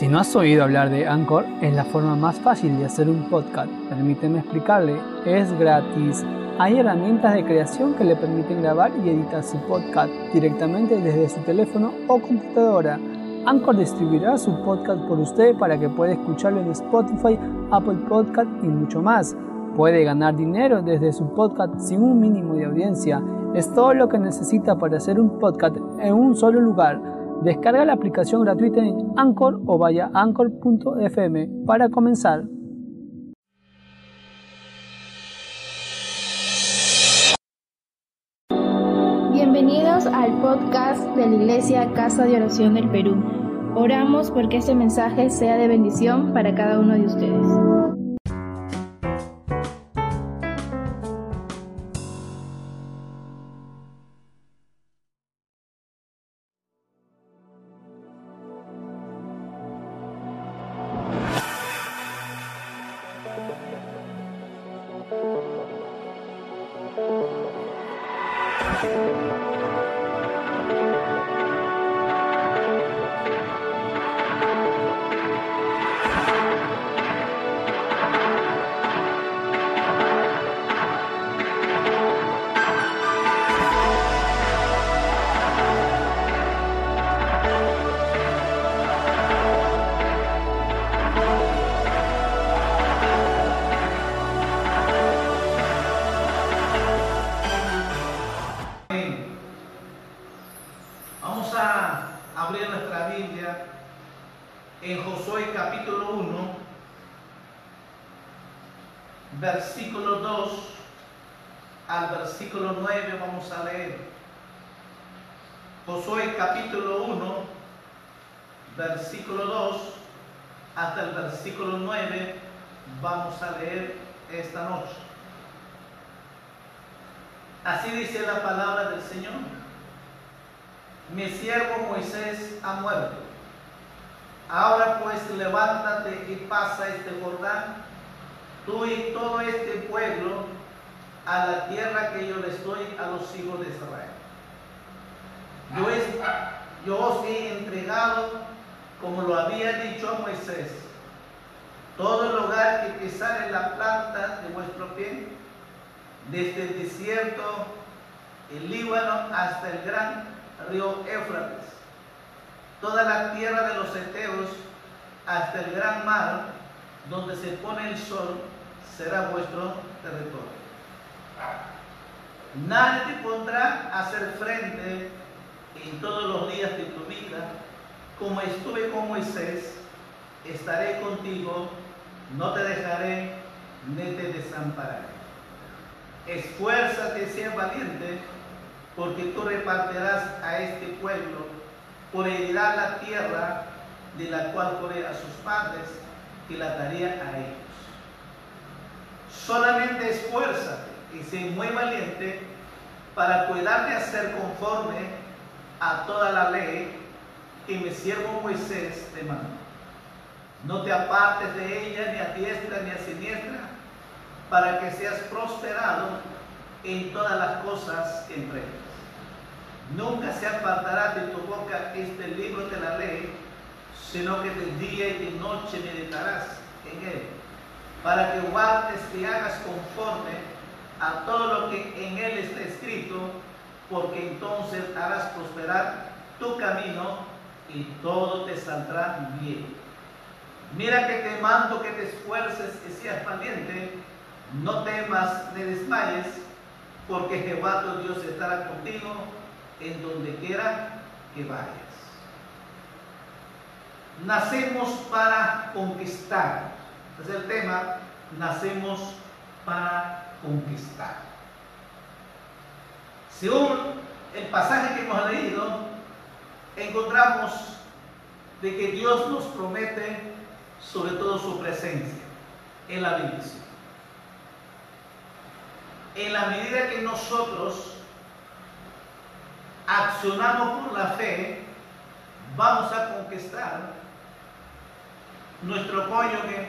Si no has oído hablar de Anchor, es la forma más fácil de hacer un podcast. Permíteme explicarle, es gratis. Hay herramientas de creación que le permiten grabar y editar su podcast directamente desde su teléfono o computadora. Anchor distribuirá su podcast por usted para que pueda escucharlo en Spotify, Apple Podcast y mucho más. Puede ganar dinero desde su podcast sin un mínimo de audiencia. Es todo lo que necesita para hacer un podcast en un solo lugar Descarga la aplicación gratuita en Anchor o vaya a anchor.fm para comenzar. Bienvenidos al podcast de la Iglesia Casa de Oración del Perú. Oramos porque este mensaje sea de bendición para cada uno de ustedes. Versículo 2 al versículo 9 vamos a leer. Josué capítulo 1, versículo 2 hasta el versículo 9 vamos a leer esta noche. Así dice la palabra del Señor. Mi siervo Moisés ha muerto. Ahora pues levántate y pasa este Jordán tú y todo este pueblo a la tierra que yo les doy a los hijos de Israel. Yo, os he entregado, como lo había dicho Moisés, todo el lugar que pisare la planta de vuestro pie, desde el desierto, el Líbano, hasta el gran río Éufrates, toda la tierra de los Eteos, hasta el gran mar, donde se pone el sol, será vuestro territorio. Nadie te pondrá a hacer frente en todos los días de tu vida, como estuve con Moisés, estaré contigo, no te dejaré ni te desampararé. Esfuérzate, sea valiente, porque tú repartirás a este pueblo, por heredar la tierra de la cual juré a sus padres que la daría a ellos. Solamente esfuérzate y sé muy valiente para cuidar de hacer conforme a toda la ley que mi siervo Moisés te mandó. No te apartes de ella ni a diestra ni a siniestra, para que seas prosperado en todas las cosas que emprendas. Nunca se apartará de tu boca este libro de la ley, sino que de día y de noche meditarás en él para que guardes y hagas conforme a todo lo que en él está escrito, porque entonces harás prosperar tu camino y todo te saldrá bien. Mira que te mando que te esfuerces y seas valiente, no temas ni desmayes, porque Jehová tu Dios estará contigo en donde quiera que vayas. Nacemos para conquistar es el tema, nacemos para conquistar. Según el pasaje que hemos leído, encontramos de que Dios nos promete sobre todo su presencia en la bendición. En la medida que nosotros accionamos por la fe, vamos a conquistar nuestro cónyuge,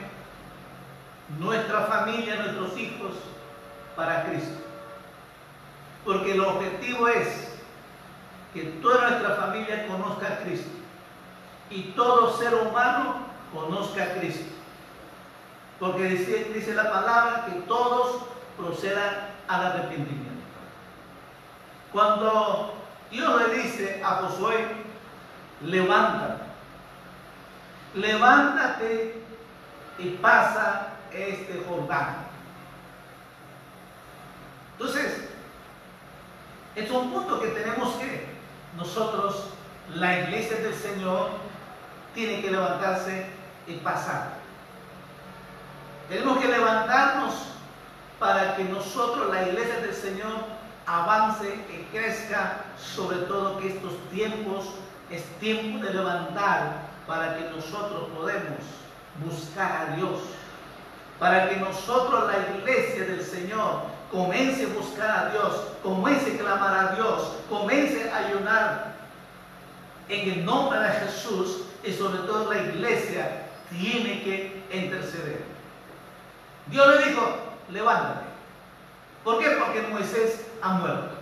nuestra familia, nuestros hijos para Cristo. Porque el objetivo es que toda nuestra familia conozca a Cristo y todo ser humano conozca a Cristo. Porque dice, dice la palabra que todos procedan al arrepentimiento. Cuando Dios le dice a Josué, levántate, levántate y pasa este Jordán. Entonces, es un punto que tenemos que nosotros, la iglesia del Señor, tiene que levantarse y pasar. Tenemos que levantarnos para que nosotros, la iglesia del Señor, avance y crezca, sobre todo que estos tiempos es tiempo de levantar para que nosotros podemos buscar a Dios, para que nosotros, la iglesia del Señor, comience a buscar a Dios, comience a clamar a Dios, comience a ayunar en el nombre de Jesús y sobre todo la iglesia tiene que interceder. Dios le dijo, levántate. ¿Por qué? Porque Moisés ha muerto.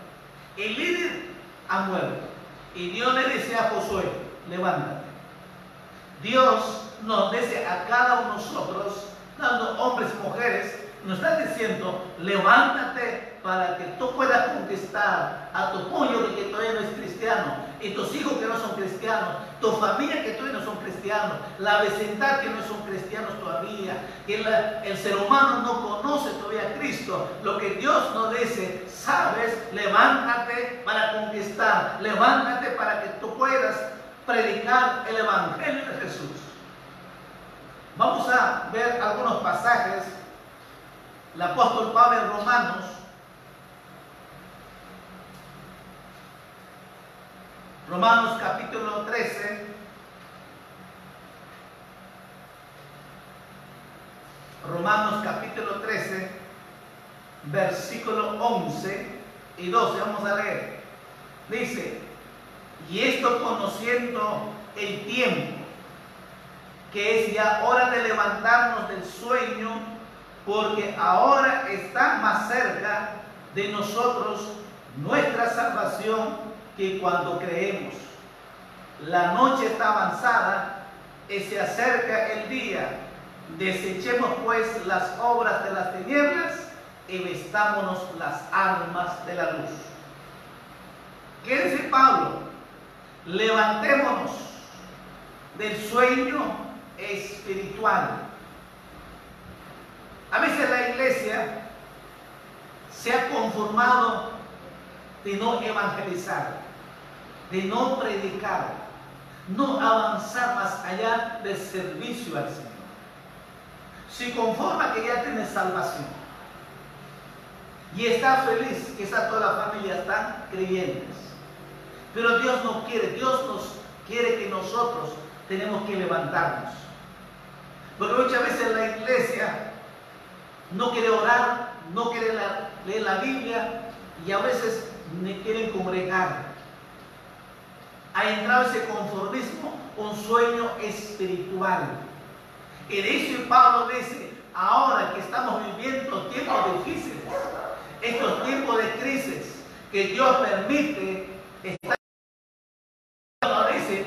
El líder ha muerto. Y Dios le dice a Josué, levántate. Dios nos dice a cada uno de nosotros, dando hombres y mujeres, nos está diciendo, levántate para que tú puedas conquistar a tu puño que todavía no es cristiano, y tus hijos que no son cristianos, tu familia que todavía no son cristianos, la vecindad que no son cristianos todavía, que el ser humano no conoce todavía a Cristo. Lo que Dios nos dice, sabes, levántate para conquistar, levántate para que tú puedas predicar el Evangelio de Jesús. Vamos a ver algunos pasajes el apóstol Pablo en Romanos, Romanos capítulo 13, Romanos capítulo 13, versículo 11 y 12, vamos a leer. Dice, y esto conociendo el tiempo, que es ya hora de levantarnos del sueño, porque ahora está más cerca de nosotros nuestra salvación que cuando creemos. La noche está avanzada y se acerca el día. Desechemos pues las obras de las tinieblas y vestámonos las armas de la luz. ¿Qué dice Pablo? Levantémonos del sueño espiritual a veces la iglesia se ha conformado de no evangelizar, de no predicar, no avanzar más allá del servicio al Señor. Se conforma que ya tiene salvación y está feliz que toda la familia están creyentes. Pero Dios no quiere, Dios nos quiere que nosotros tenemos que levantarnos. Porque muchas veces la iglesia no quiere orar, no quiere leer la Biblia y a veces ni quieren congregar. Ha entrado ese conformismo, un sueño espiritual. De eso Pablo dice, ahora que estamos viviendo tiempos difíciles, estos tiempos de crisis que Dios permite, está dice,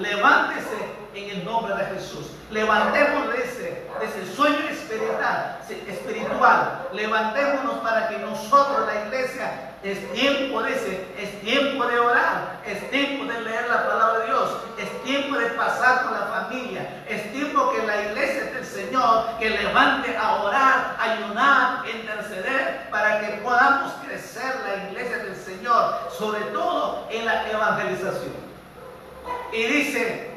levántese en el nombre de Jesús. Levantemos de ese, de ese espiritual. Levantémonos para que nosotros, la iglesia, es tiempo de ese, es tiempo de orar, es tiempo de leer la palabra de Dios, es tiempo de pasar con la familia, es tiempo que la iglesia del Señor que levante a orar, ayunar, interceder para que podamos crecer la iglesia del Señor, sobre todo en la evangelización. Y dice,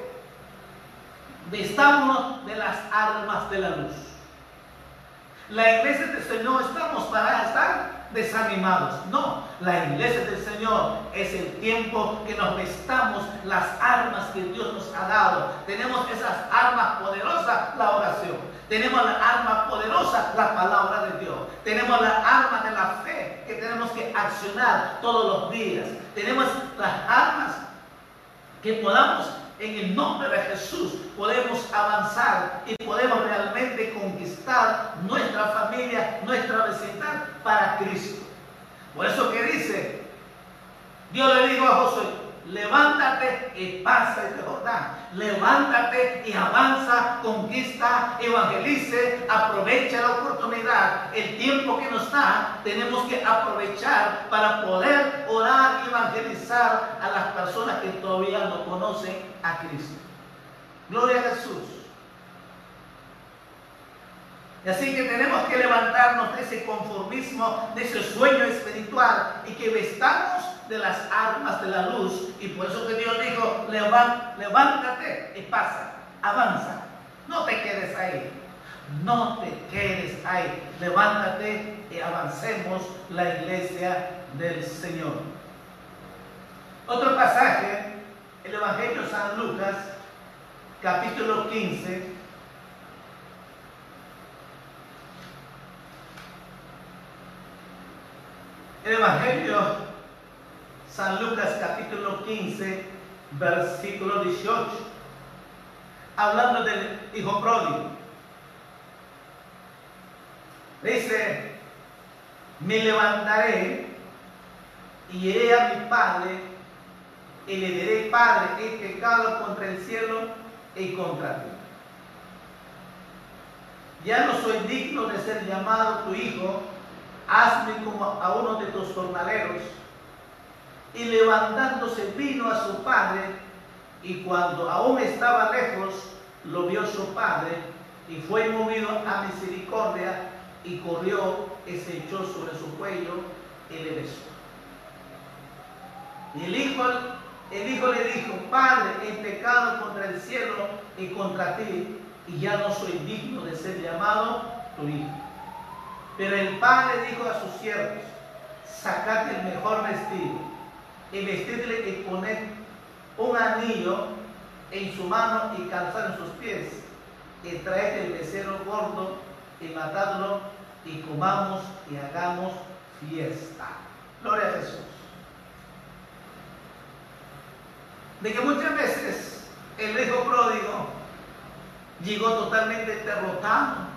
Vistámonos de las armas de la luz. La iglesia del Señor estamos para estar desanimados. No, la iglesia del Señor es el tiempo que nos vestamos las armas que Dios nos ha dado. Tenemos esas armas poderosas, la oración. Tenemos la arma poderosa, la palabra de Dios. Tenemos la arma de la fe que tenemos que accionar todos los días. Tenemos las armas que podamos en el nombre de Jesús podemos avanzar y podemos realmente conquistar nuestra familia, nuestra vecindad para Cristo. Por eso que dice, Dios le dijo a Josué, levántate y pasa este Jordán. Levántate y avanza, conquista, evangelice, aprovecha la oportunidad. El tiempo que nos da, tenemos que aprovechar para poder orar y evangelizar a las personas que todavía no conocen a Cristo. Gloria a Jesús. Y así que tenemos que levantarnos de ese conformismo, de ese sueño espiritual y que vestamos de las armas de la luz. Y por eso que Dios dijo, levántate y pasa, avanza. No te quedes ahí. No te quedes ahí. Levántate y avancemos la iglesia del Señor. Otro pasaje, el Evangelio San Lucas, capítulo 15 El Evangelio, San Lucas capítulo 15, versículo 18, hablando del hijo pródigo. Dice, me levantaré y iré a mi padre y le diré, Padre, he pecado contra el cielo y contra ti. Ya no soy digno de ser llamado tu hijo hazme como a uno de tus jornaleros. Y levantándose vino a su padre, y cuando aún estaba lejos, lo vio su padre, y fue movido a misericordia, y corrió y se echó sobre su cuello y le besó. Y el hijo, el hijo le dijo, Padre, he pecado contra el cielo y contra ti, y ya no soy digno de ser llamado tu hijo. Pero el padre dijo a sus siervos, sacad el mejor vestido y vestidle y poned un anillo en su mano y calzad en sus pies y traed el becerro gordo y matadlo y comamos y hagamos fiesta. Gloria a Jesús. De que muchas veces el hijo pródigo llegó totalmente derrotado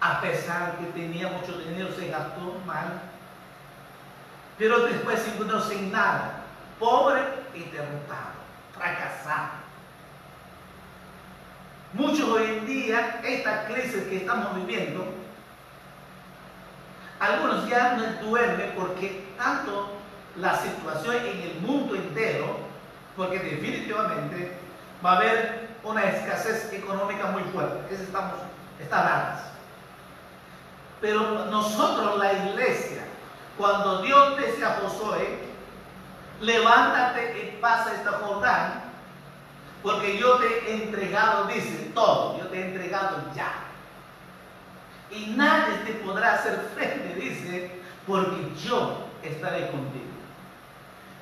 a pesar que tenía mucho dinero, se gastó mal. Pero después se encontró sin nada, pobre y derrotado, fracasado. Muchos hoy en día, esta crisis que estamos viviendo, algunos ya no duermen porque tanto la situación en el mundo entero, porque definitivamente va a haber una escasez económica muy fuerte. Eso estamos, está. Pero nosotros, la iglesia, cuando Dios dice a Josué, levántate y pasa esta Jordán, porque yo te he entregado, dice, todo, yo te he entregado ya. Y nadie te podrá hacer frente, dice, porque yo estaré contigo.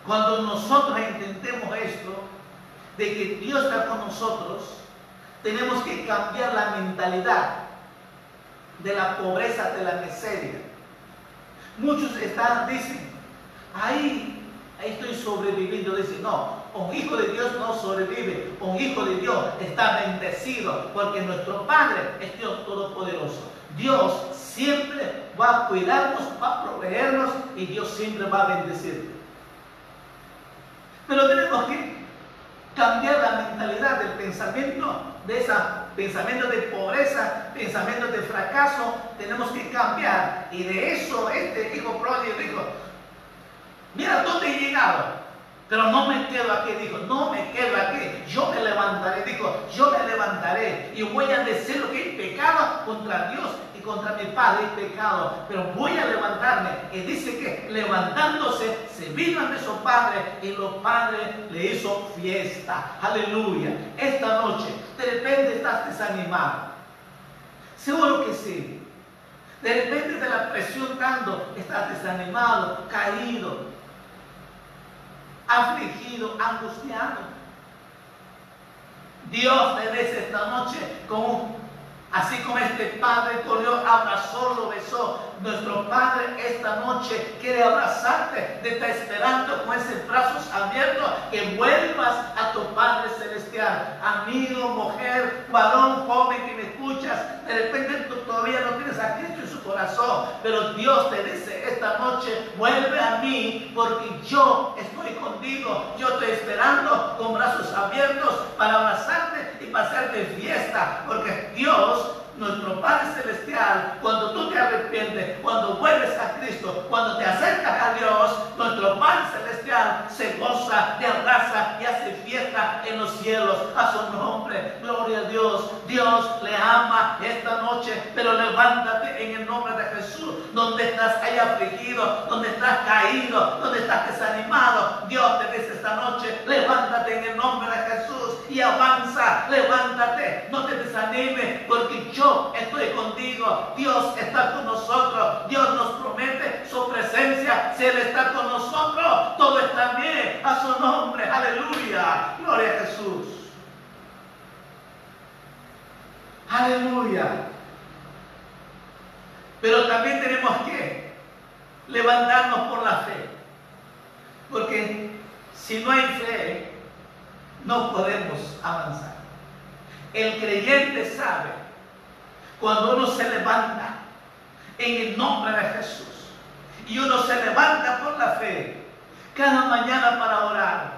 Cuando nosotros entendemos esto, de que Dios está con nosotros, tenemos que cambiar la mentalidad de la pobreza, de la miseria. Muchos están, dicen, ahí, ahí estoy sobreviviendo. Dicen, no, un hijo de Dios no sobrevive. Un hijo de Dios está bendecido porque nuestro Padre es Dios Todopoderoso. Dios siempre va a cuidarnos, va a proveernos y Dios siempre va a bendecirnos. Pero tenemos que cambiar la mentalidad del pensamiento de ese pensamiento de pobreza, pensamiento de fracaso, tenemos que cambiar. Y de eso este hijo pródigo dijo, mira, ¿dónde he llegado? Pero no me quedo aquí, dijo, no me quedo aquí, yo me levantaré, dijo, yo me levantaré y voy a decir lo que he pecado contra Dios contra mi padre y pecado, pero voy a levantarme. Y dice que levantándose se vino ante su padre y los padres le hizo fiesta. Aleluya. Esta noche, de repente estás desanimado. Seguro que sí. De repente de la presión tanto, estás desanimado, caído, afligido, angustiado. Dios te ves esta noche con Así como este padre corrió, abrazó, lo besó. Nuestro Padre esta noche quiere abrazarte, te está esperando con esos brazos abiertos que vuelvas a tu Padre Celestial. Amigo, mujer, varón, joven que me escuchas, de repente tú todavía no tienes a Cristo en su corazón, pero Dios te dice esta noche, vuelve a mí porque yo estoy contigo. Yo estoy esperando con brazos abiertos para abrazarte y pasarte fiesta, porque Dios nuestro Padre Celestial, cuando tú te arrepientes, cuando vuelves a Cristo, cuando te acercas a Dios, nuestro Padre Celestial se goza, te abraza y hace fiesta en los cielos a su nombre. Gloria a Dios. Dios le ama esta noche, pero levántate en el nombre de Jesús. Donde estás ahí afligido, donde estás caído, donde estás desanimado, Dios te dice esta noche, levántate en el nombre de Jesús y avanza, levántate, no te desanimes, porque yo estoy contigo, Dios está con nosotros, Dios nos promete su presencia, si Él está con nosotros, todo está bien, a su nombre, aleluya, gloria a Jesús. Aleluya. Pero también tenemos que levantarnos por la fe. Porque si no hay fe, no podemos avanzar. El creyente sabe cuando uno se levanta en el nombre de Jesús y uno se levanta por la fe cada mañana para orar,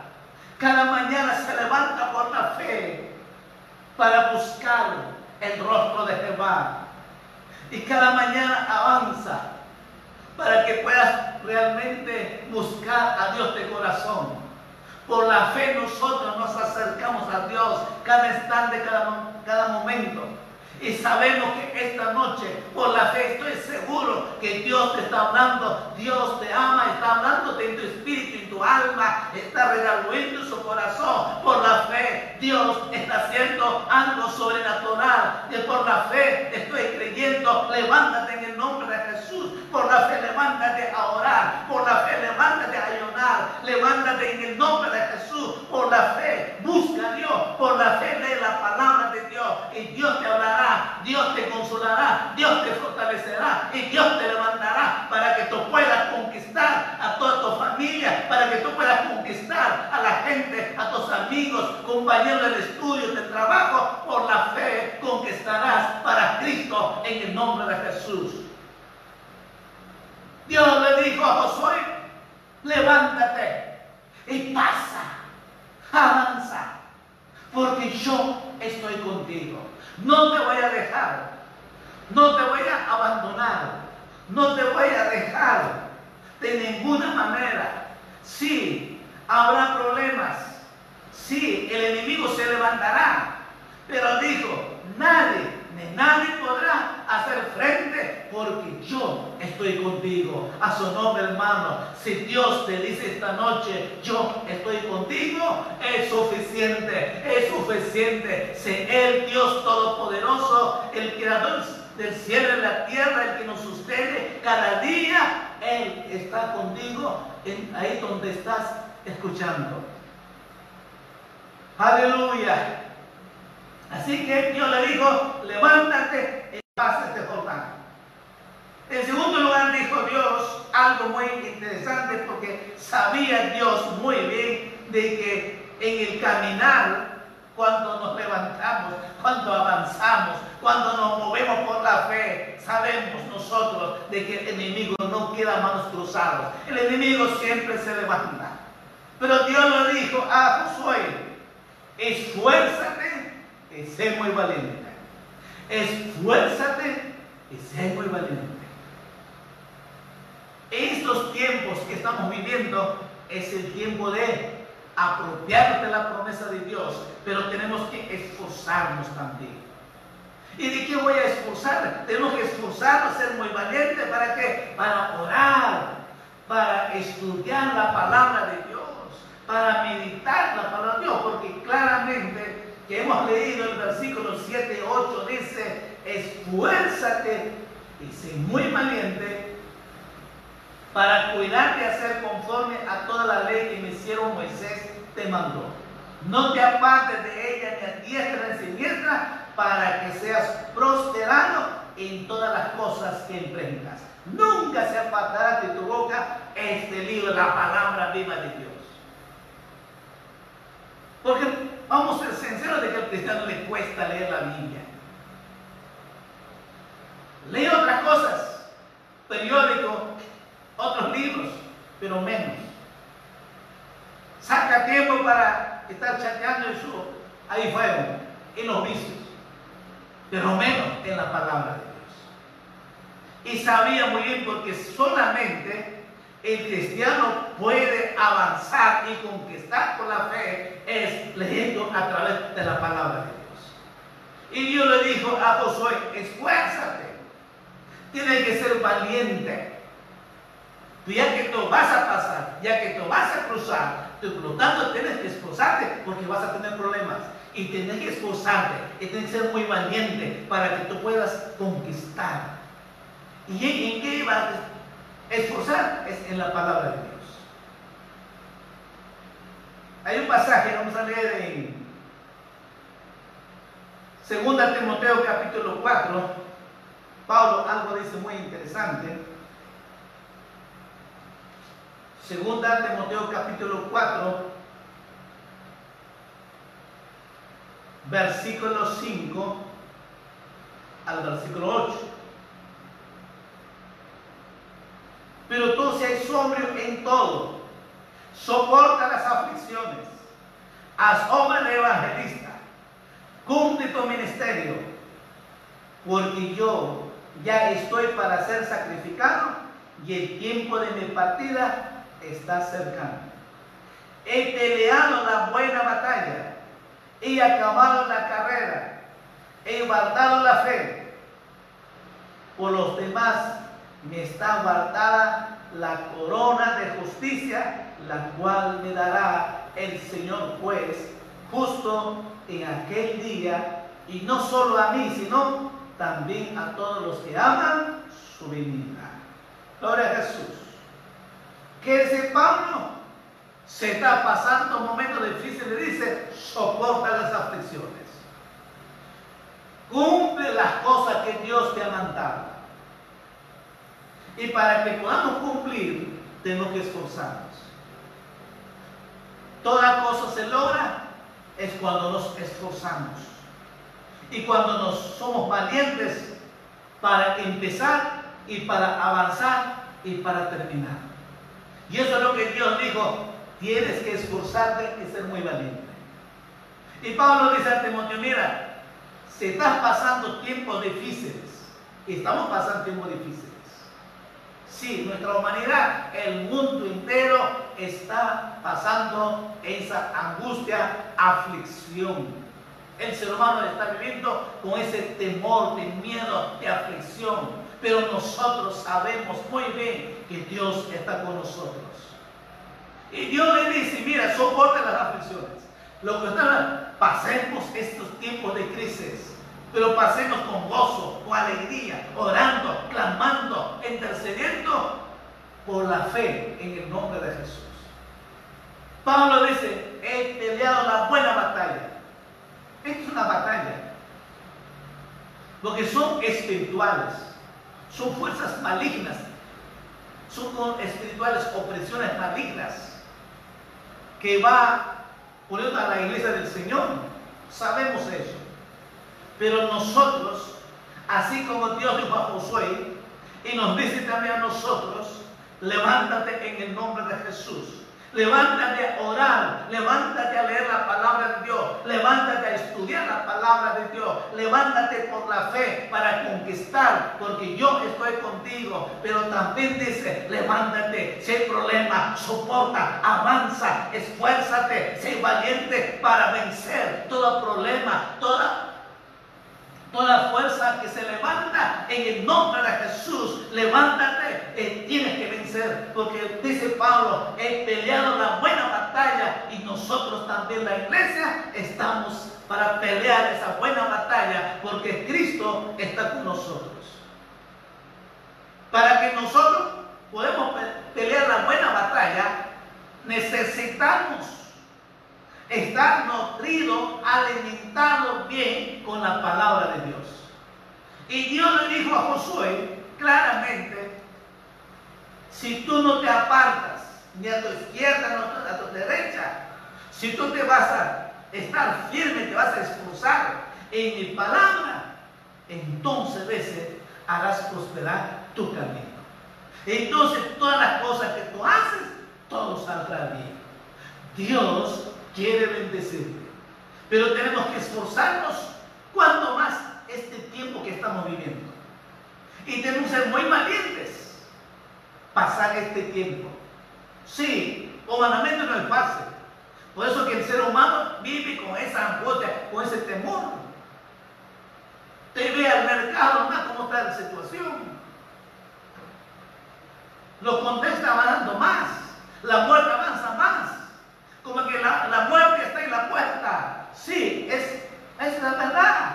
cada mañana se levanta por la fe para buscar el rostro de Jehová y cada mañana avanza para que puedas realmente buscar a Dios de corazón. Por la fe nosotros nos acercamos a Dios cada instante, cada, cada momento. Y sabemos que esta noche, por la fe, estoy seguro que Dios te está hablando, Dios te ama, está hablando en tu espíritu y tu alma, está regalando su corazón. Por la fe, Dios está haciendo algo sobrenatural. Y por la fe estoy creyendo, levántate en el nombre. Por la fe, levántate a orar. Por la fe, levántate a ayunar. Levántate en el nombre de Jesús. Por la fe, busca a Dios. Por la fe, lee la palabra de Dios. Y Dios te hablará Dios te consolará, Dios te fortalecerá y Dios te levantará para que tú puedas conquistar a toda tu familia, para que tú puedas conquistar a la gente, a tus amigos, compañeros del estudio, del trabajo. Por la fe conquistarás para Cristo en el nombre de Jesús. Dios le dijo a Josué, levántate y pasa, avanza, porque yo estoy contigo. No te voy a dejar. No te voy a abandonar. No te voy a dejar de ninguna manera. Sí, habrá problemas. Sí, el enemigo se levantará. Pero dijo, nadie nadie podrá hacer frente porque yo estoy contigo. A su nombre, hermano. Si Dios te dice esta noche, yo estoy contigo, es suficiente, es suficiente. Si el Dios Todopoderoso, el Creador del cielo y la tierra, el que nos sostiene cada día, Él está contigo ahí donde estás escuchando. Aleluya. Así que Dios le dijo, levántate y pasa este Jordán. En segundo lugar dijo Dios algo muy interesante porque sabía Dios muy bien de que en el caminar, cuando nos levantamos, cuando avanzamos, cuando nos movemos por la fe, sabemos nosotros de que el enemigo no queda manos cruzadas. El enemigo siempre se levanta. Pero Dios le dijo a Josué, esfuérzate y sé muy valiente. Esfuérzate y sé muy valiente. Estos tiempos que estamos viviendo es el tiempo de apropiarte la promesa de Dios, pero tenemos que esforzarnos también. ¿Y de qué voy a esforzar? Tenemos que esforzarnos, ser muy valientes. ¿Para qué? Para orar, para estudiar la palabra de Dios, para meditar la palabra de Dios, porque claramente que hemos leído el versículo 7 y 8 dice, esfuérzate y sé muy valiente para cuidar de hacer conforme a toda la ley que mi siervo Moisés te mandó. No te apartes de ella ni a diestra ni a siniestra para que seas prosperado en todas las cosas que emprendas. Nunca se apartará de tu boca este libro, la palabra viva de Dios. Porque vamos a ser sinceros de que al cristiano le cuesta leer la Biblia. Lee otras cosas, periódicos, otros libros, pero menos. Saca tiempo para estar chateando en su ahí fuego, en los vicios, pero menos en la palabra de Dios. Y sabía muy bien porque solamente el cristiano puede avanzar y conquistar con la fe leyendo a través de la palabra de Dios. Y Dios le dijo a Josué, esfuérzate, tienes que ser valiente. Tú ya que tú vas a pasar, ya que tú vas a cruzar, tú, por lo tanto tienes que esforzarte porque vas a tener problemas. Y tienes que esforzarte, y tienes que ser muy valiente para que tú puedas conquistar. ¿Y en, qué vas a esforzar? Es en la palabra de Dios. Hay un pasaje, vamos a leer en 2 Timoteo capítulo 4. Pablo algo dice muy interesante. Segunda Timoteo capítulo 4, versículo 5 al versículo 8. Pero tú seas sobrio en todo, soporta las aflicciones, haz obra evangelista, cumple tu ministerio, porque yo ya estoy para ser sacrificado y el tiempo de mi partida está cercano. He peleado la buena batalla, he acabado la carrera, he guardado la fe. Por los demás me está guardada la corona de justicia, la cual me dará el Señor juez justo en aquel día, y no solo a mí, sino también a todos los que aman su venida. Gloria a Jesús. Que ese Pablo se está pasando un momento difícil y dice, soporta las aflicciones. Cumple las cosas que Dios te ha mandado. Y para que podamos cumplir, tenemos que esforzarnos. Toda cosa se logra es cuando nos esforzamos. Y cuando nos somos valientes para empezar y para avanzar y para terminar. Y eso es lo que Dios dijo, tienes que esforzarte y ser muy valiente. Y Pablo dice a Timoteo, mira, se estás pasando tiempos difíciles, estamos pasando tiempos difíciles. Sí, nuestra humanidad, el mundo entero está pasando esa angustia, aflicción. El ser humano está viviendo con ese temor, de miedo, de aflicción. Pero nosotros sabemos muy bien que Dios está con nosotros. Y Dios le dice, mira, soporta las aflicciones. Lo que está, pasemos estos tiempos de crisis, pero pasemos con gozo, con alegría, orando, clamando, intercediendo por la fe en el nombre de Jesús. Pablo dice, he peleado la buena batalla. Esta es una batalla. Porque son espirituales, son fuerzas malignas, son espirituales opresiones malignas que va poniendo a la iglesia del Señor. Sabemos eso. Pero nosotros, así como Dios dijo a Josué, y nos dice también a nosotros, levántate en el nombre de Jesús. Levántate a orar, levántate a leer la palabra de Dios, levántate a estudiar la palabra de Dios, levántate por la fe para conquistar, porque yo estoy contigo. Pero también dice, levántate, sé problema, soporta, avanza, esfuérzate, sé valiente para vencer todo problema, toda Toda fuerza que se levanta en el nombre de Jesús, levántate, eh, tienes que vencer. Porque dice Pablo, he peleado la buena batalla y nosotros también, la iglesia, estamos para pelear esa buena batalla porque Cristo está con nosotros. Para que nosotros podamos pelear la buena batalla, necesitamos estar nutrido, alimentado bien con la palabra de Dios. Y Dios le dijo a Josué claramente, si tú no te apartas ni a tu izquierda ni a tu derecha, si tú te vas a estar firme, te vas a esforzar en mi palabra, entonces veces harás prosperar tu camino. Entonces todas las cosas que tú haces, todo saldrá bien. Dios quiere bendecirte. Pero tenemos que esforzarnos cuanto más este tiempo que estamos viviendo. Y tenemos que ser muy valientes. Pasar este tiempo. Sí, humanamente no es fácil. Por eso que el ser humano vive con esa angustia, con ese temor. Te ve al mercado, más cómo está la situación. Los contextos avanzando más. La muerte avanza. Como que la, muerte está en la puerta. Sí, es, es la verdad.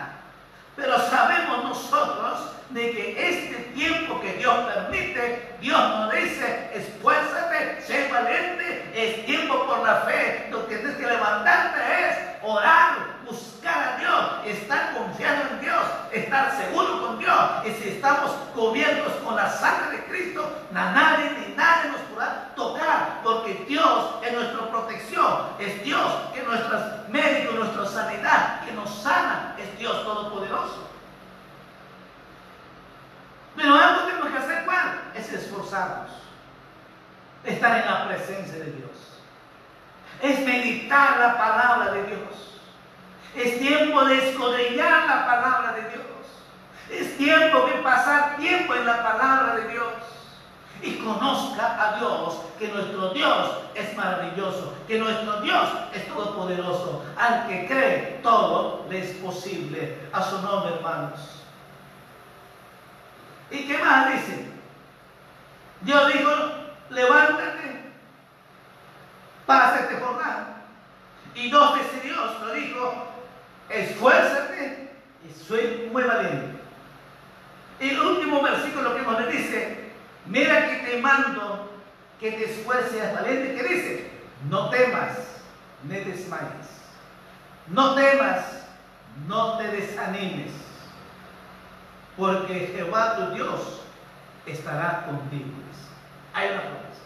Pero sabemos nosotros de que este tiempo que Dios permite, Dios nos dice, esfuérzate, sé valiente, es tiempo por la fe. Lo que tienes que levantarte es orar, buscar a Dios, estar confiando en Dios, estar seguro con Dios. Y si estamos cubiertos con la sangre de Cristo, nadie ni nadie nos podrá tocar, porque Dios es nuestra protección, es Dios que es nuestro médico, nuestra sanidad, que nos sana, es Dios todopoderoso. Pero algo tenemos que hacer, ¿cuál? Es esforzarnos. Estar en la presencia de Dios. Es meditar la palabra de Dios. Es tiempo de escudriñar la palabra de Dios. Es tiempo de pasar tiempo en la palabra de Dios. Y conozca a Dios, que nuestro Dios es maravilloso, que nuestro Dios es todopoderoso. Al que cree, todo le es posible. A su nombre, hermanos. ¿Y qué más dice? Dios dijo, levántate, pasa este jornada. Y dos veces Dios lo dijo, esfuérzate y soy muy valiente. El último versículo que nos dice, mira que te mando que te esfuerces valiente, que dice, no temas, ni desmayes. No temas, no te desanimes porque Jehová tu Dios estará contigo. Hay una promesa.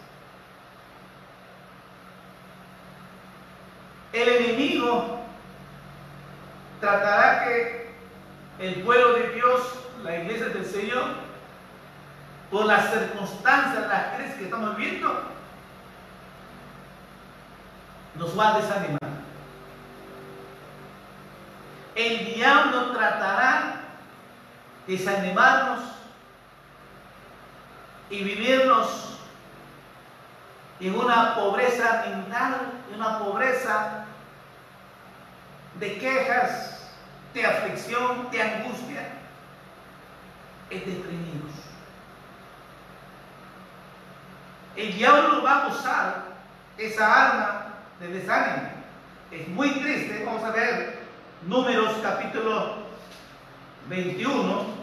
El enemigo tratará que el pueblo de Dios, la iglesia del Señor, por las circunstancias, las crisis que estamos viviendo, nos va a desanimar. El diablo tratará desanimarnos y vivirnos en una pobreza mental, en una pobreza de quejas, de aflicción, de angustia, es deprimidos. El diablo va a usar esa arma de desánimo. Es muy triste, vamos a ver números capítulo 21,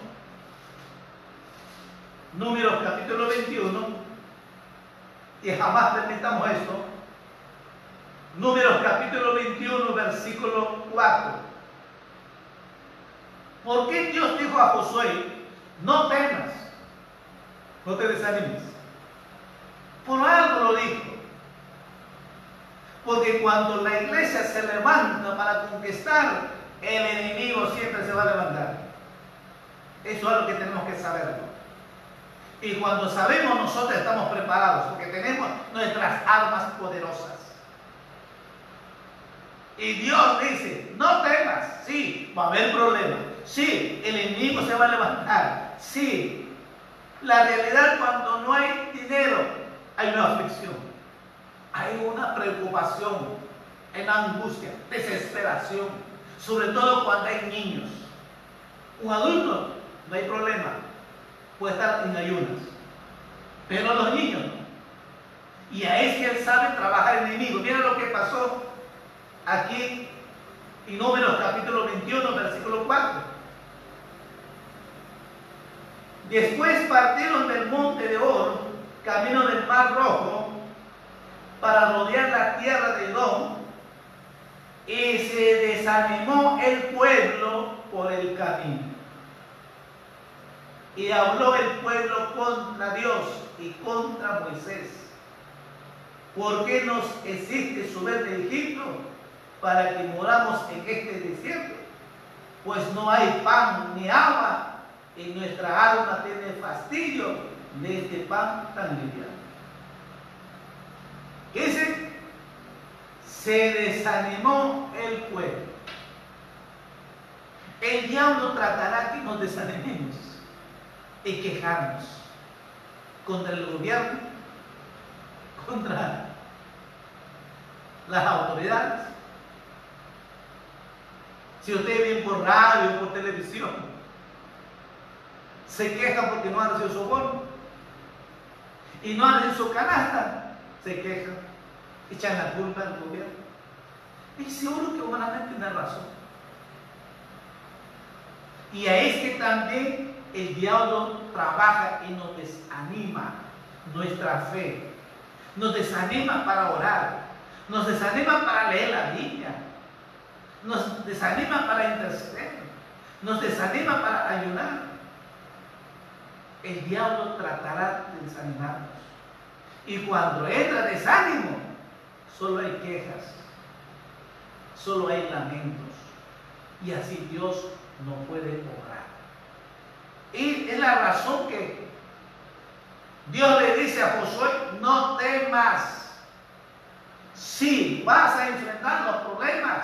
Números capítulo 21, y jamás permitamos esto. Números capítulo 21, versículo 4. ¿Por qué Dios dijo a Josué, no temas, no te desanimes? Por algo lo dijo. Porque cuando la iglesia se levanta para conquistar, el enemigo siempre se va a levantar. Eso es lo que tenemos que saberlo. Y cuando sabemos nosotros estamos preparados porque tenemos nuestras armas poderosas. Y Dios dice, no temas, sí, va a haber problemas, sí, el enemigo se va a levantar, sí. La realidad cuando no hay dinero, hay una aflicción, hay una preocupación, hay una angustia, desesperación, sobre todo cuando hay niños. Un adulto, no hay problema, puede estar en ayunas. Pero los niños Y a que él sabe trabajar enemigo. Mira lo que pasó aquí en Números capítulo 21, versículo 4. Después partieron del monte de Oro, camino del mar rojo, para rodear la tierra de Edom, Y se desanimó el pueblo por el camino. Y habló el pueblo contra Dios y contra Moisés. ¿Por qué nos existe subir de Egipto para que moramos en este desierto? Pues no hay pan ni agua y nuestra alma tiene fastidio de este pan tan liviano. ¿Qué dice? Se desanimó el pueblo. El diablo tratará que nos desanimemos y quejarnos contra el gobierno, contra las autoridades. Si usted viene por radio, por televisión, se queja porque no han recibido su bono y no han recibido canasta, se quejan, echan la culpa al gobierno. Y seguro que humanamente tiene razón. Y a este también el diablo trabaja y nos desanima nuestra fe. Nos desanima para orar. Nos desanima para leer la Biblia. Nos desanima para interceder. Nos desanima para ayudar. El diablo tratará de desanimarnos. Y cuando entra desánimo, solo hay quejas. Solo hay lamentos. Y así Dios no puede obrar. Y es la razón que Dios le dice a Josué, no temas. Sí, vas a enfrentar los problemas,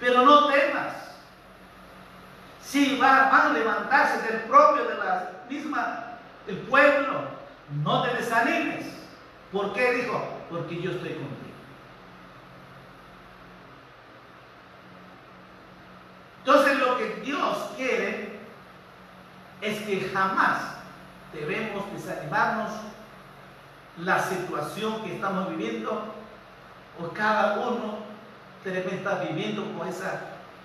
pero no temas. Sí, van a levantarse del propio de la misma, el pueblo. No te desanimes. ¿Por qué dijo? Porque yo estoy contigo. Entonces lo que Dios quiere es que jamás debemos desanimarnos la situación que estamos viviendo o cada uno debe estar viviendo con ese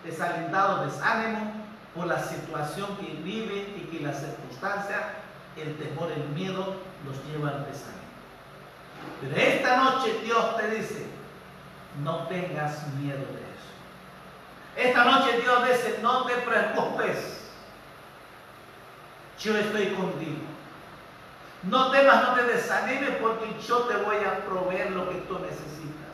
desalentado desánimo por la situación que vive y que la circunstancia, el temor, el miedo los lleva al desánimo. Pero esta noche Dios te dice, no tengas miedo de eso. Esta noche Dios dice, no te preocupes yo estoy contigo. No temas, no te desanimes porque yo te voy a proveer lo que tú necesitas.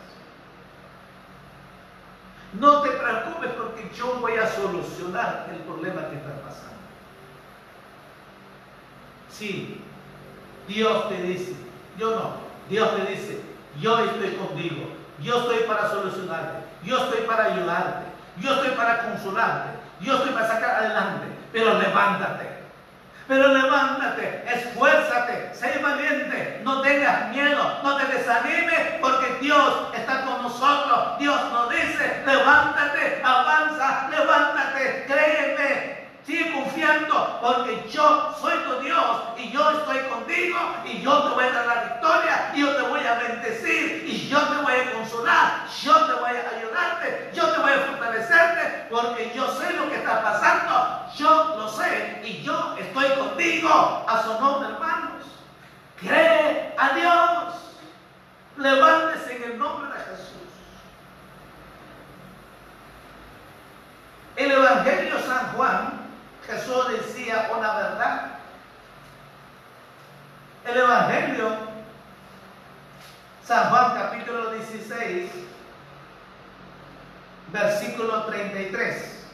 No te preocupes porque yo voy a solucionar el problema que está pasando. Sí, Dios te dice, yo no, Dios te dice, yo estoy contigo, yo estoy para solucionarte, yo estoy para ayudarte, yo estoy para consolarte, yo estoy para sacar adelante, pero levántate. Pero levántate, esfuérzate, sé valiente, no tengas miedo, no te desanimes, porque Dios está con nosotros. Dios nos dice, levántate, avanza, levántate, créeme, sigue confiando, porque yo soy tu Dios y yo estoy contigo y yo te voy a dar la victoria y yo te voy a bendecir y yo te voy a consolar, yo te voy a ayudarte, yo te voy a fortalecerte, porque yo sé lo que está pasando yo lo sé y yo estoy contigo. A su nombre, hermanos. Cree a Dios. Levántese en el nombre de Jesús. El Evangelio San Juan, Jesús decía una verdad. El Evangelio San Juan capítulo 16, versículo 33.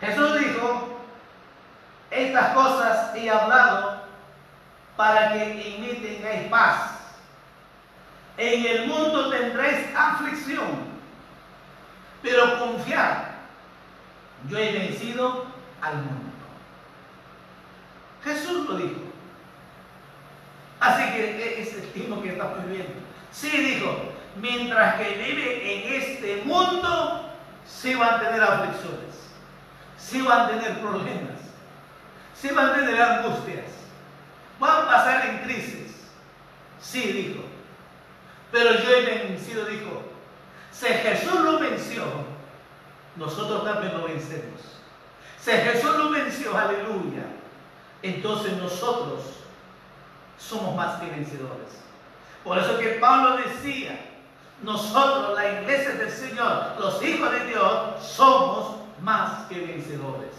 Jesús dijo, estas cosas he hablado para que en mí tengáis paz. En el mundo tendréis aflicción, pero confiad, yo he vencido al mundo. Jesús lo dijo. Así que es el tiempo que estamos viviendo. Sí dijo, mientras que vive en este mundo, sí van a tener aflicciones sí van a tener problemas, sí van a tener angustias, van a pasar en crisis. Sí, dijo. Pero yo he vencido, dijo. Si Jesús lo venció, nosotros también lo vencemos. Si Jesús lo venció, aleluya, entonces nosotros somos más que vencedores. Por eso que Pablo decía, nosotros, la iglesia del Señor, los hijos de Dios, somos más que vencedores.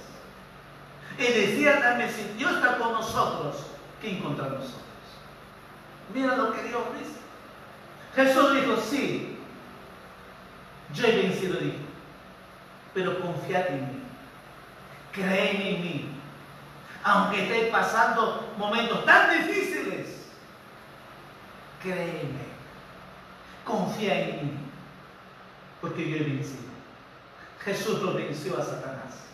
Y decía también, si Dios está con nosotros, ¿quién contra nosotros? Mira lo que Dios dice. Jesús dijo, sí, yo he vencido, dijo, pero confiad en mí, creen en mí, aunque esté pasando momentos tan difíciles, créeme, confía en mí, porque yo he vencido. Jesús lo venció a Satanás.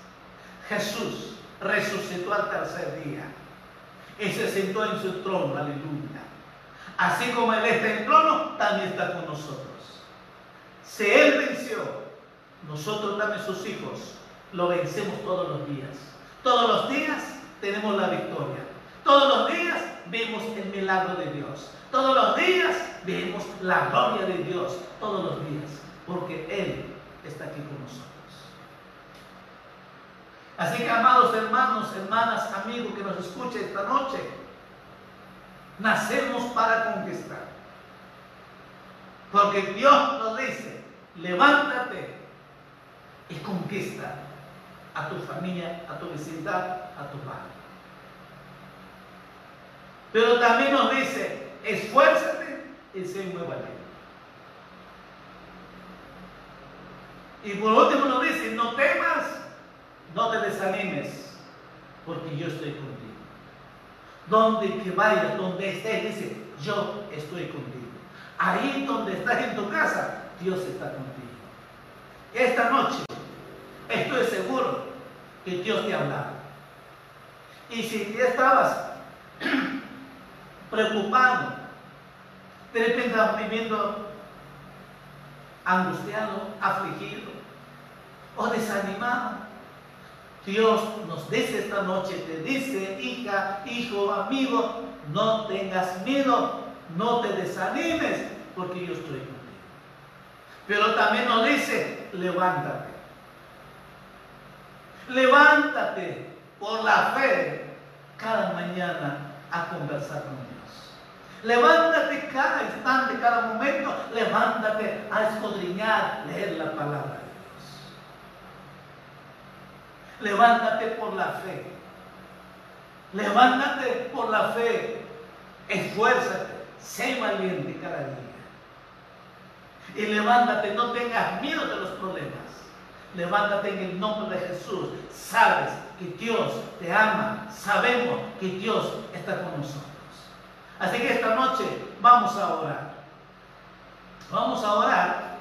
Jesús resucitó al tercer día y se sentó en su trono, aleluya. Así como Él está en trono, también está con nosotros. Si Él venció, nosotros también sus hijos lo vencemos todos los días. Todos los días tenemos la victoria. Todos los días vemos el milagro de Dios. Todos los días vemos la gloria de Dios. Todos los días. Porque Él está aquí con nosotros. Así que, amados hermanos, hermanas, amigos que nos escuchen esta noche, nacemos para conquistar. Porque Dios nos dice, levántate y conquista a tu familia, a tu vecindad, a tu padre. Pero también nos dice, esfuérzate y sé muy valiente. Y por último nos dice, no temas, no te desanimes, porque yo estoy contigo. Donde que vayas, donde estés, dice, yo estoy contigo. Ahí donde estás en tu casa, Dios está contigo. Esta noche estoy seguro que Dios te ha hablado. Y si estabas preocupado, de repente viviendo angustiado, afligido o desanimado, Dios nos dice esta noche, te dice, hija, hijo, amigo, no tengas miedo, no te desanimes, porque yo estoy contigo. Pero también nos dice, levántate. Levántate por la fe cada mañana a conversar con Dios. Levántate cada instante, cada momento, levántate a escudriñar, leer la palabra Levántate por la fe. Levántate por la fe. Esfuérzate. Sé valiente cada día. Y levántate, no tengas miedo de los problemas. Levántate en el nombre de Jesús. Sabes que Dios te ama. Sabemos que Dios está con nosotros. Así que esta noche vamos a orar. Vamos a orar.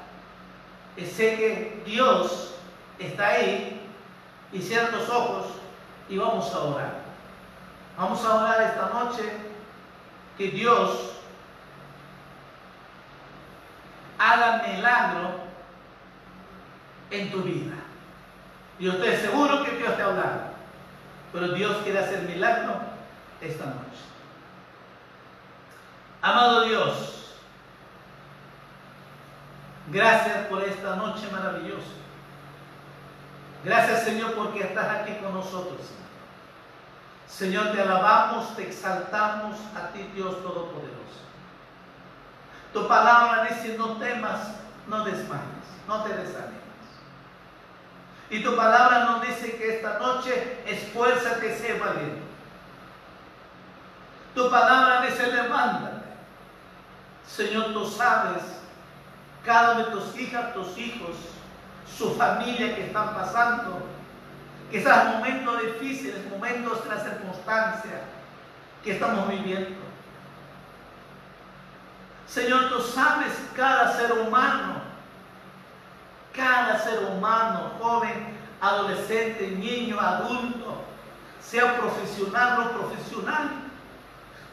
Y sé que Dios está ahí y cierra los ojos y vamos a orar. Vamos a orar esta noche que Dios haga milagro en tu vida. Yo estoy seguro que Dios te hablará, pero Dios quiere hacer milagro esta noche. Amado Dios, gracias por esta noche maravillosa. Gracias Señor porque estás aquí con nosotros. Señor, te alabamos, te exaltamos a ti Dios Todopoderoso. Tu palabra dice, no temas, no desmayes, no te desanimes. Y tu palabra nos dice que esta noche esfuérzate, sé valiente. Tu palabra dice, levántate. Señor, tú sabes, cada de tus hijas, tus hijos, su familia que están pasando, quizás momentos difíciles, momentos de la circunstancia que estamos viviendo. Señor, tú sabes cada ser humano, cada ser humano, joven, adolescente, niño, adulto, sea profesional o profesional.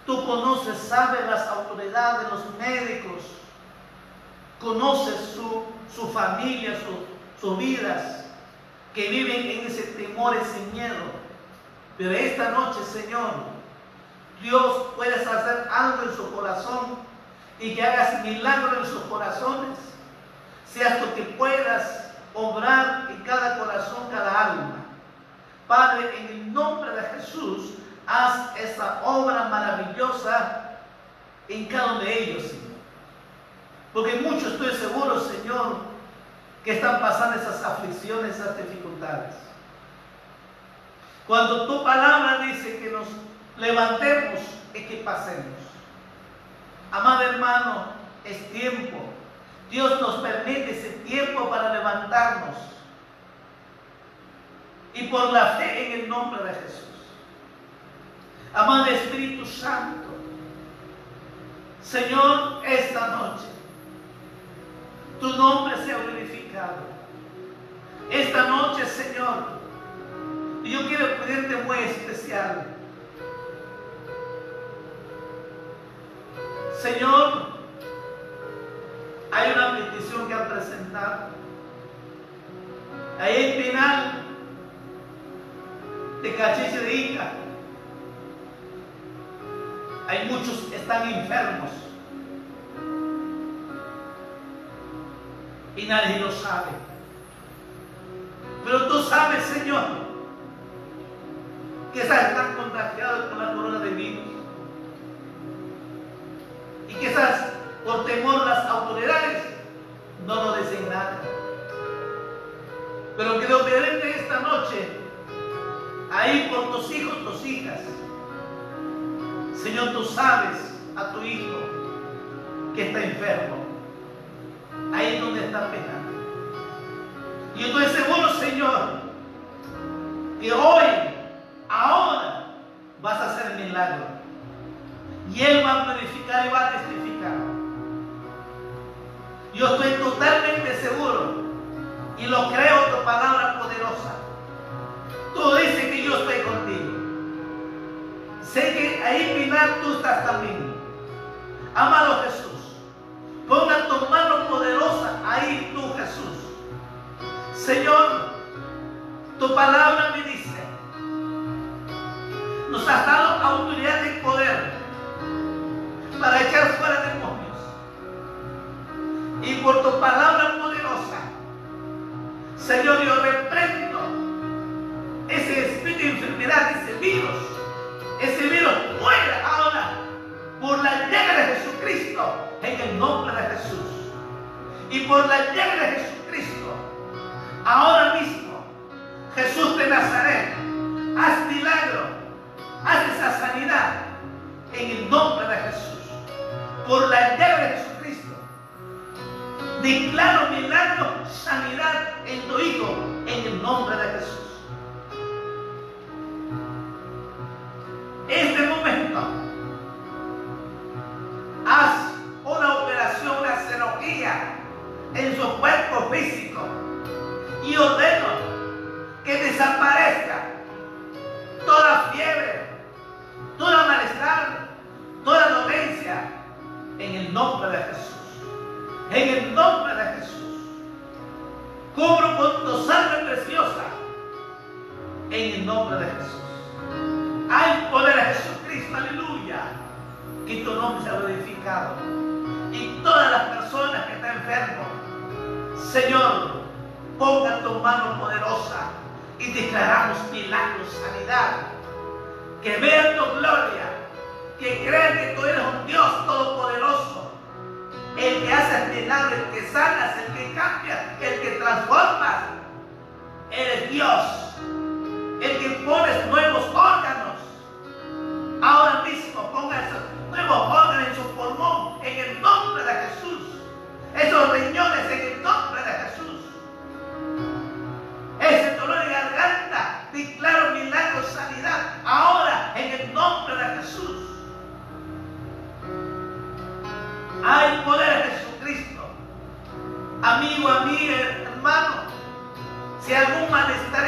Tú conoces, sabes las autoridades, los médicos, conoces su, su familia, su, sus vidas, que viven en ese temor, ese miedo. Pero esta noche, Señor, Dios puedes hacer algo en su corazón y que hagas milagro en sus corazones. Seas tú que puedas obrar en cada corazón, cada alma. Padre, en el nombre de Jesús, haz esa obra maravillosa en cada uno de ellos, Señor. Porque muchos estoy seguro, Señor, que están pasando esas aflicciones, esas dificultades. Cuando tu palabra dice que nos levantemos, es que pasemos. Amado hermano, es tiempo. Dios nos permite ese tiempo para levantarnos. Y por la fe en el nombre de Jesús. Amado Espíritu Santo, Señor, esta noche, tu nombre sea glorificado. Esta noche, Señor, yo quiero pedirte muy especial. Señor, hay una petición que han presentado. Ahí en final de Cachiche de Ica. Hay muchos que están enfermos. Y nadie lo sabe. Pero tú sabes, Señor, que están contagiados con la corona de virus. Y quizás por temor las autoridades no lo dicen nada. Pero que obedece esta noche, ahí por tus hijos, tus hijas, Señor, tú sabes a tu hijo que está enfermo. Ahí es donde está pecando. Y estoy seguro, Señor, que hoy, ahora, vas a hacer milagro. Y Él va a glorificar y va a testificar. Yo estoy totalmente seguro y lo creo tu palabra poderosa. Tú dices que yo estoy contigo. Sé que ahí final tú estás también. Amado Jesús. Ponga tu mano poderosa ahí tú Jesús. Señor, tu palabra me dice, nos has dado autoridad y poder para echar fuera demonios. Y por tu palabra poderosa, Señor, yo reprendo ese espíritu de enfermedad, ese virus ese virus muere ahora por la llaga de Jesucristo en el nombre de Jesús. Y por la llaga de Jesucristo, ahora mismo, Jesús de Nazaret, haz milagro, haz esa sanidad en el nombre. Por la llaga de Jesucristo, declaro milagro, sanidad en tu Hijo en el nombre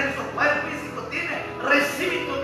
en su cuerpo físico tiene, recibe tu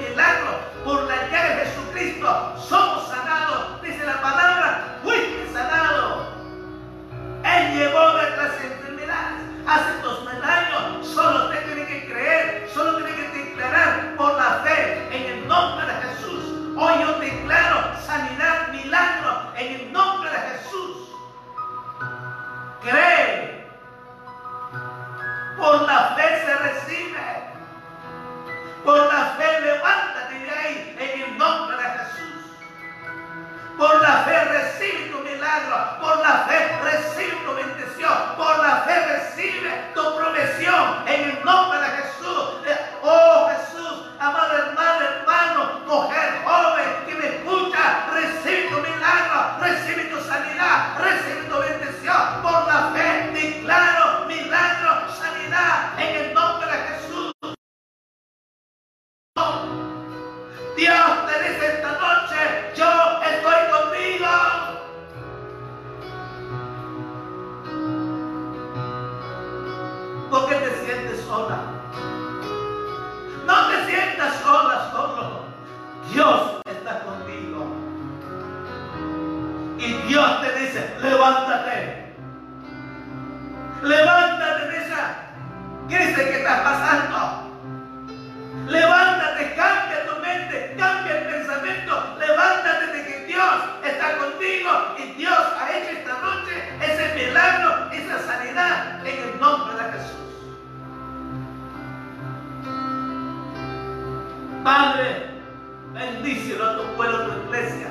Bendícelo a tu pueblo, a tu iglesia.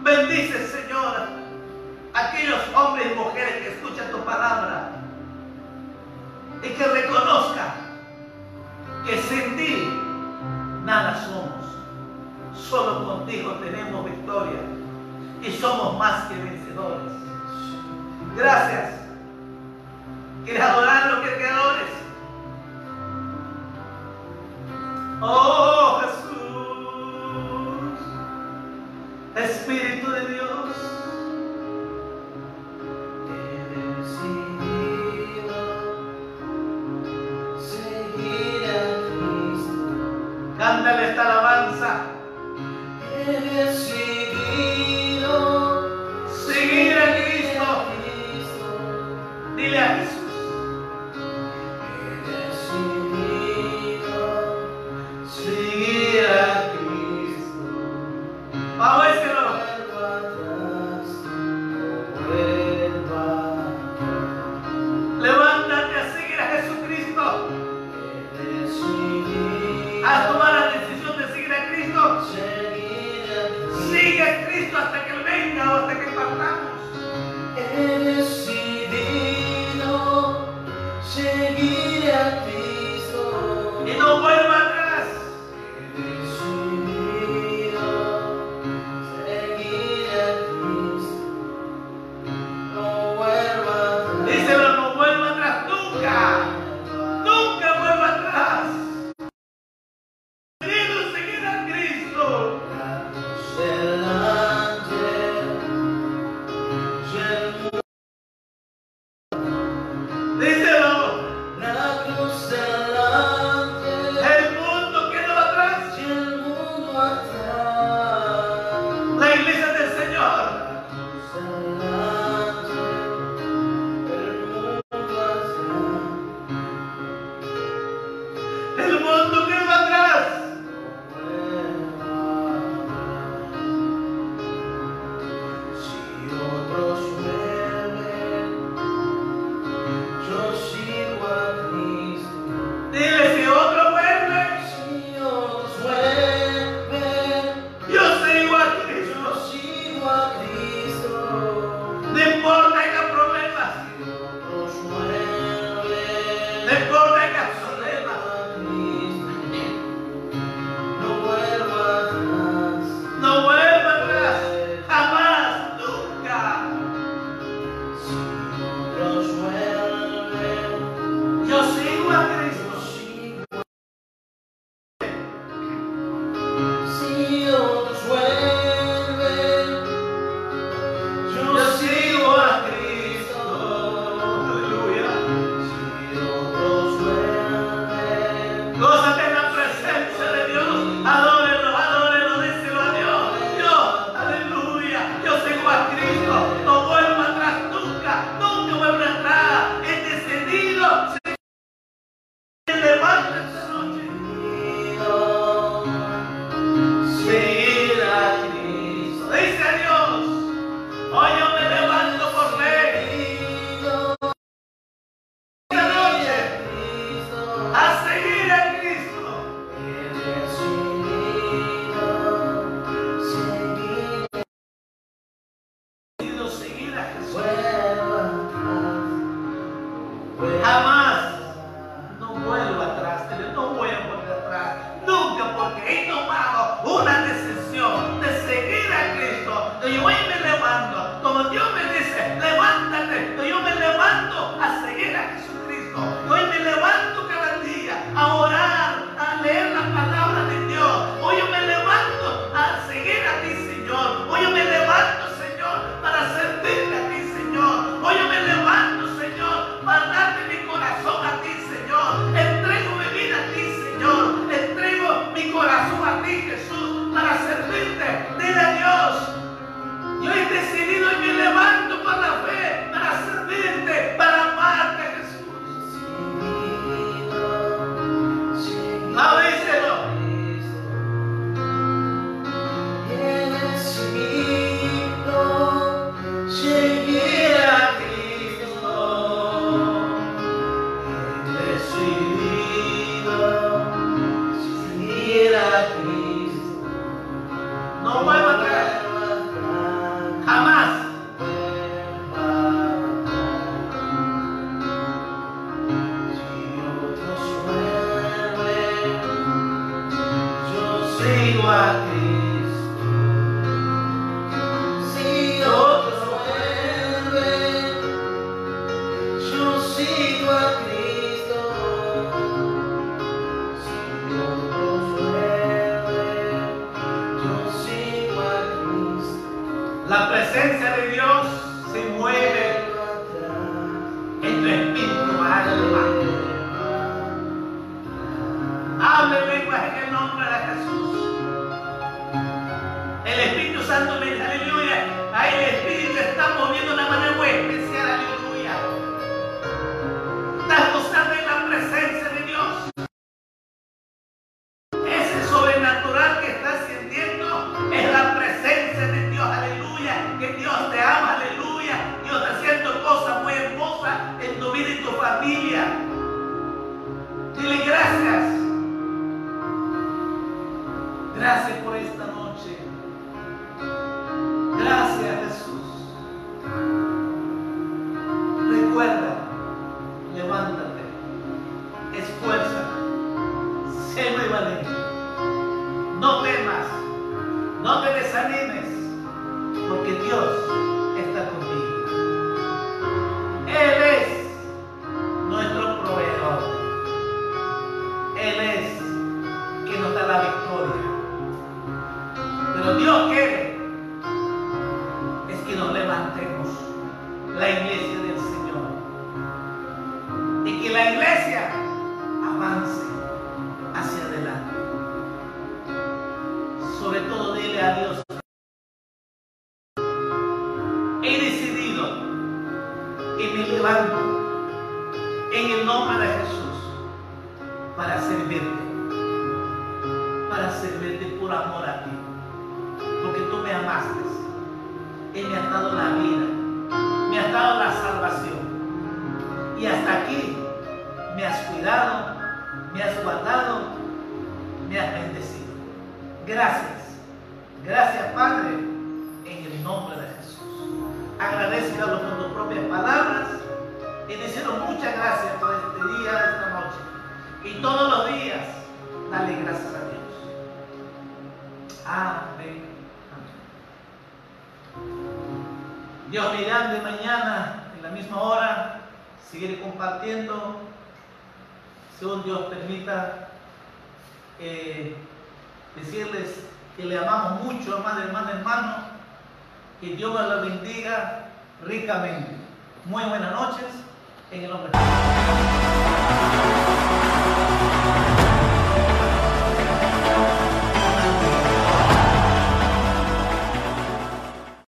Bendice, Señor, a aquellos hombres y mujeres que escuchan tu palabra y que reconozcan que sin ti nada somos. Solo contigo tenemos victoria y somos más que vencedores. Gracias. Quieres adorar a los creadores. Oh.